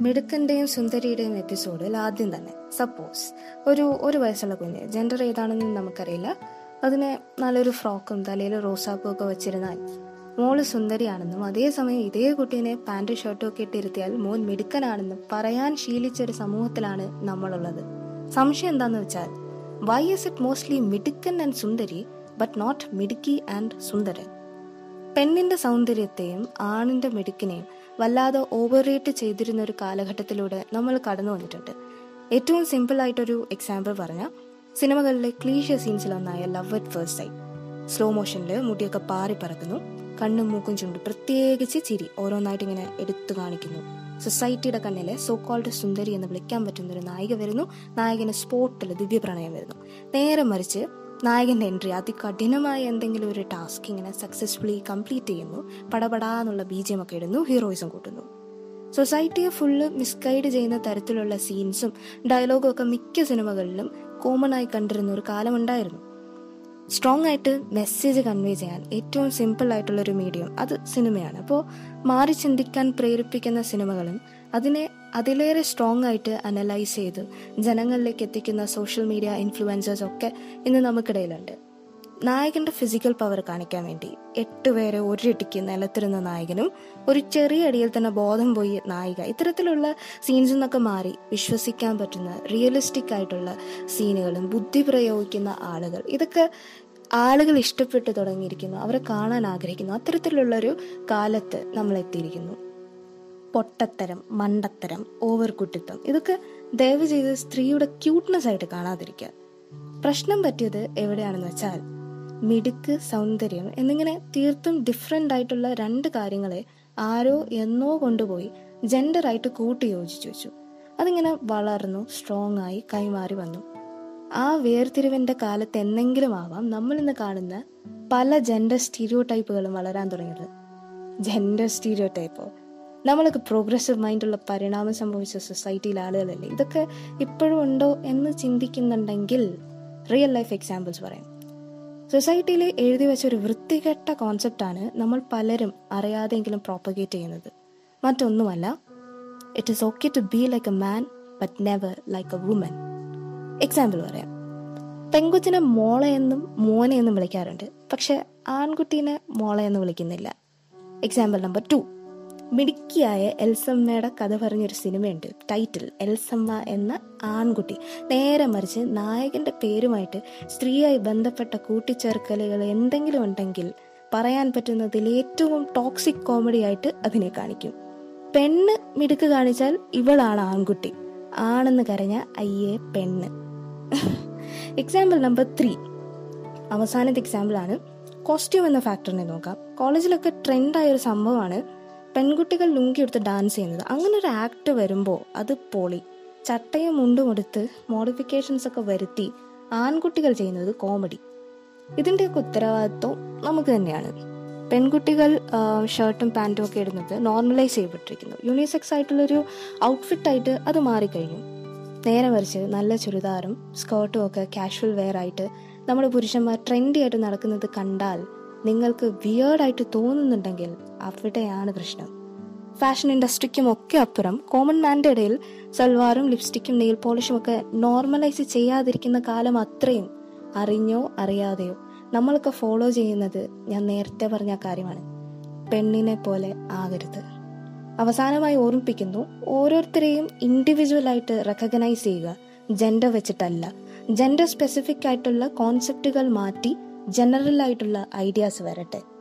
മിടുക്കന്റെയും സുന്ദരിയുടെയും എപ്പിസോഡിൽ ആദ്യം തന്നെ സപ്പോസ് ഒരു ഒരു വയസ്സുള്ള കുഞ്ഞ് ജെൻഡർ ഏതാണെന്ന് നമുക്കറിയില്ല. അതിനെ നല്ലൊരു ഫ്രോക്കും തലയിൽ റോസാപ്പും ഒക്കെ വെച്ചിരുന്നാൽ മോൾ സുന്ദരിയാണെന്നും അതേസമയം ഇതേ കുട്ടീനെ പാന്റ് ഷർട്ടും ഒക്കെ ഇട്ടിരുത്തിയാൽ മോൻ മിടുക്കനാണെന്നും പറയാൻ ശീലിച്ച ഒരു സമൂഹത്തിലാണ് നമ്മളുള്ളത്. സംശയം എന്താന്ന് വെച്ചാൽ വൈ ഇസ് ഇറ്റ് മോസ്റ്റ്ലി മിടുക്കൻ ആൻഡ് സുന്ദരി ബട്ട് നോട്ട് മിടുക്കി ആൻഡ് സുന്ദരൻ? പെണ്ണിന്റെ സൗന്ദര്യത്തെയും ആണിന്റെ മിടുക്കിനെയും വല്ലാതെ ഓവർ റേറ്റ് ചെയ്തിരുന്ന ഒരു കാലഘട്ടത്തിലൂടെ നമ്മൾ കടന്നു വന്നിട്ടുണ്ട്. ഏറ്റവും സിമ്പിൾ ആയിട്ടൊരു എക്സാമ്പിൾ പറഞ്ഞാൽ സിനിമകളിലെ cliche സീൻസിലൊന്നായ love at first sight slow മോഷനിൽ മുടിയൊക്കെ പാറി പറക്കുന്നു കണ്ണും മൂക്കും ചുണ്ടും പ്രത്യേകിച്ച് ചിരി ഓരോന്നായിട്ട് ഇങ്ങനെ എടുത്തു കാണിക്കുന്നു. സൊസൈറ്റിയുടെ കണ്ണിലെ സോ കോൾഡ് സുന്ദരി എന്ന് വിളിക്കാൻ പറ്റുന്ന ഒരു നായിക വരുന്നു. നായകന് സ്പോട്ടിൽ ദിവ്യപ്രണയം വരുന്നു. നേരെ മറിച്ച് നായകന്റെ എൻട്രി അതികഠിനമായ എന്തെങ്കിലും ഒരു ടാസ്ക് ഇങ്ങനെ സക്സസ്ഫുള്ളി കംപ്ലീറ്റ് ചെയ്യുന്നു പടപടാന്നുള്ള എം ഒക്കെ ഇടുന്നു ഹീറോയിസം കൂട്ടുന്നു. സൊസൈറ്റിയെ ഫുള്ള് മിസ്ഗൈഡ് ചെയ്യുന്ന തരത്തിലുള്ള സീൻസും ഡയലോഗും ഒക്കെ മിക്ക സിനിമകളിലും കോമൺ ആയി കണ്ടിരുന്ന ഒരു കാലമുണ്ടായിരുന്നു സ്ട്രോങ് ആയിട്ട് മെസ്സേജ് കൺവേ ചെയ്യാൻ ഏറ്റവും സിമ്പിൾ ആയിട്ടുള്ള ഒരു മീഡിയം അത് സിനിമയാണ് അപ്പോൾ മാറി ചിന്തിക്കാൻ പ്രേരിപ്പിക്കുന്ന സിനിമകളും അതിനെ അതിലേറെ സ്ട്രോങ് ആയിട്ട് അനലൈസ് ചെയ്ത്. ജനങ്ങളിലേക്ക് എത്തിക്കുന്ന സോഷ്യൽ മീഡിയ ഇൻഫ്ലുവൻസേഴ്സ് ഒക്കെ ഇന്ന് നമുക്കിടയിലുണ്ട്. നായകന്റെ ഫിസിക്കൽ പവർ കാണിക്കാൻ വേണ്ടി എട്ട് പേരെ ഒരിടിക്ക് നിലത്തിരുന്ന നായകനും ഒരു ചെറിയ അടിയിൽ തന്നെ ബോധം പോയി നായിക. ഇത്തരത്തിലുള്ള സീൻസിൽ നിന്നൊക്കെ മാറി വിശ്വസിക്കാൻ പറ്റുന്ന റിയലിസ്റ്റിക് ആയിട്ടുള്ള സീനുകളും ബുദ്ധി പ്രയോഗിക്കുന്ന ആളുകൾ ഇതൊക്കെ ആളുകൾ ഇഷ്ടപ്പെട്ട് തുടങ്ങിയിരിക്കുന്നു. അവരെ കാണാൻ ആഗ്രഹിക്കുന്നു. അത്തരത്തിലുള്ളൊരു കാലത്ത് നമ്മൾ എത്തിയിരിക്കുന്നു പൊട്ടത്തരം മണ്ടത്തരം ഓവർ കുട്ടിത്തം ഇതൊക്കെ ദയവ് ചെയ്ത് സ്ത്രീയുടെ ക്യൂട്ട്നെസ് ആയിട്ട് കാണാതിരിക്കുക. പ്രശ്നം പറ്റിയത് എവിടെയാണെന്ന് വെച്ചാൽ മിടുക്ക് സൗന്ദര്യം എന്നിങ്ങനെ തീർത്തും ഡിഫറെന്റ് ആയിട്ടുള്ള രണ്ട് കാര്യങ്ങളെ ആരോ എന്നോ കൊണ്ടുപോയി ജെൻഡറായിട്ട് കൂട്ടി യോജിച്ചു വെച്ചു. അതിങ്ങനെ വളർന്നു സ്ട്രോങ് ആയി കൈമാറി വന്നു. ആ വേർതിരിവിന്റെ കാലത്ത് എന്തെങ്കിലും ആവാം നമ്മൾ ഇന്ന് കാണുന്ന പല ജെൻഡർ സ്റ്റീരിയോ ടൈപ്പുകളും വളരാൻ തുടങ്ങിയത്. ജെൻഡർ സ്റ്റീരിയോ ടൈപ്പോ നമ്മളൊക്കെ പ്രോഗ്രസീവ് മൈൻഡുള്ള പരിണാമം സംഭവിച്ച സൊസൈറ്റിയിലെ ആളുകളല്ലേ? ഇതൊക്കെ ഇപ്പോഴും ഉണ്ടോ എന്ന് ചിന്തിക്കുന്നുണ്ടെങ്കിൽ റിയൽ ലൈഫ് എക്സാമ്പിൾസ് പറയാം. സൊസൈറ്റിയിൽ എഴുതി വെച്ച ഒരു വൃത്തികെട്ട കോൺസെപ്റ്റാണ് നമ്മൾ പലരും അറിയാതെങ്കിലും പ്രോപ്പഗേറ്റ് ചെയ്യുന്നത്. മറ്റൊന്നുമല്ല it is okay to be like a man but never like a woman example പറയാം. പെൺകുച്ചിനെ മോളെ എന്നും മോനെ എന്നും വിളിക്കാറുണ്ട്. പക്ഷെ ആൺകുട്ടീനെ മോളെ എന്ന് വിളിക്കുന്നില്ല. എക്സാമ്പിൾ നമ്പർ ടു മിടുക്കിയായ എൽസമ്മയുടെ കഥ പറഞ്ഞൊരു സിനിമയുണ്ട്. ടൈറ്റിൽ എൽസമ്മ എന്ന ആൺകുട്ടി. നേരെ മറിച്ച് നായകന്റെ പേരുമായിട്ട് സ്ത്രീയായി ബന്ധപ്പെട്ട കൂട്ടിച്ചേർക്കലുകൾ എന്തെങ്കിലും ഉണ്ടെങ്കിൽ പറയാൻ പറ്റുന്നതിൽ ഏറ്റവും ടോക്സിക് കോമഡി ആയിട്ട് അതിനെ കാണിക്കും. പെണ്ണ് മിടുക്ക് കാണിച്ചാൽ ഇവളാണ് ആൺകുട്ടി. ആണെന്ന് കരഞ്ഞ അയ്യേ പെണ്ണ്. എക്സാമ്പിൾ നമ്പർ ത്രീ അവസാനത്തെ എക്സാമ്പിൾ ആണ്. കോസ്റ്റ്യൂം എന്ന ഫാക്ടറിനെ നോക്കാം. കോളേജിലൊക്കെ ട്രെൻഡായ ഒരു സംഭവമാണ്. പെൺകുട്ടികൾ ലുങ്കി എടുത്ത് ഡാൻസ് ചെയ്യുന്നത്. അങ്ങനെ ഒരു ആക്ട് വരുമ്പോൾ അത് പൊളി. ചട്ടയും മുണ്ടും എടുത്ത് മോഡിഫിക്കേഷൻസ് ഒക്കെ വരുത്തി ആൺകുട്ടികൾ ചെയ്യുന്നത് കോമഡി ഇതിന്റെയൊക്കെ ഉത്തരവാദിത്വം നമുക്ക് തന്നെയാണ്. പെൺകുട്ടികൾ ഷർട്ടും പാന്റും ഒക്കെ ഇടുന്നത് നോർമലൈസ് ചെയ്യപ്പെട്ടിരിക്കുന്നു. യൂണിസെക്സ് ആയിട്ടുള്ളൊരു ഔട്ട്ഫിറ്റ് ആയിട്ട് അത് മാറിക്കഴിഞ്ഞു. നേരെ മറിച്ച് നല്ല ചുരിദാറും സ്കേർട്ടും ഒക്കെ കാഷ്വൽ വെയർ ആയിട്ട് നമ്മുടെ പുരുഷന്മാർ ട്രെൻഡി ആയിട്ട് നടക്കുന്നത് കണ്ടാൽ നിങ്ങൾക്ക് വിയേർഡായിട്ട് തോന്നുന്നുണ്ടെങ്കിൽ അവിടെയാണ് പ്രശ്നം. ഫാഷൻ ഇൻഡസ്ട്രിക്കും ഒക്കെ അപ്പുറം കോമൺ മാന്റെ ഇടയിൽ സൽവാറും ലിപ്സ്റ്റിക്കും നെയിൽ പോളിഷും ഒക്കെ നോർമലൈസ് ചെയ്യാതിരിക്കുന്ന കാലം അത്രയും അറിഞ്ഞോ അറിയാതെയോ നമ്മളൊക്കെ ഫോളോ ചെയ്യുന്നത് ഞാൻ നേരത്തെ പറഞ്ഞ കാര്യമാണ്. പെണ്ണിനെ പോലെ ആകരുത്. അവസാനമായി ഓർമ്മിപ്പിക്കുന്നു ഓരോരുത്തരെയും ഇൻഡിവിജ്വൽ ആയിട്ട് റെക്കഗ്നൈസ് ചെയ്യുക ജെൻഡർ വെച്ചിട്ടല്ല. ജെൻഡർ സ്പെസിഫിക് ആയിട്ടുള്ള കോൺസെപ്റ്റുകൾ മാറ്റി ജനറൽ ആയിട്ടുള്ള ഐഡിയാസ് വരട്ടെ.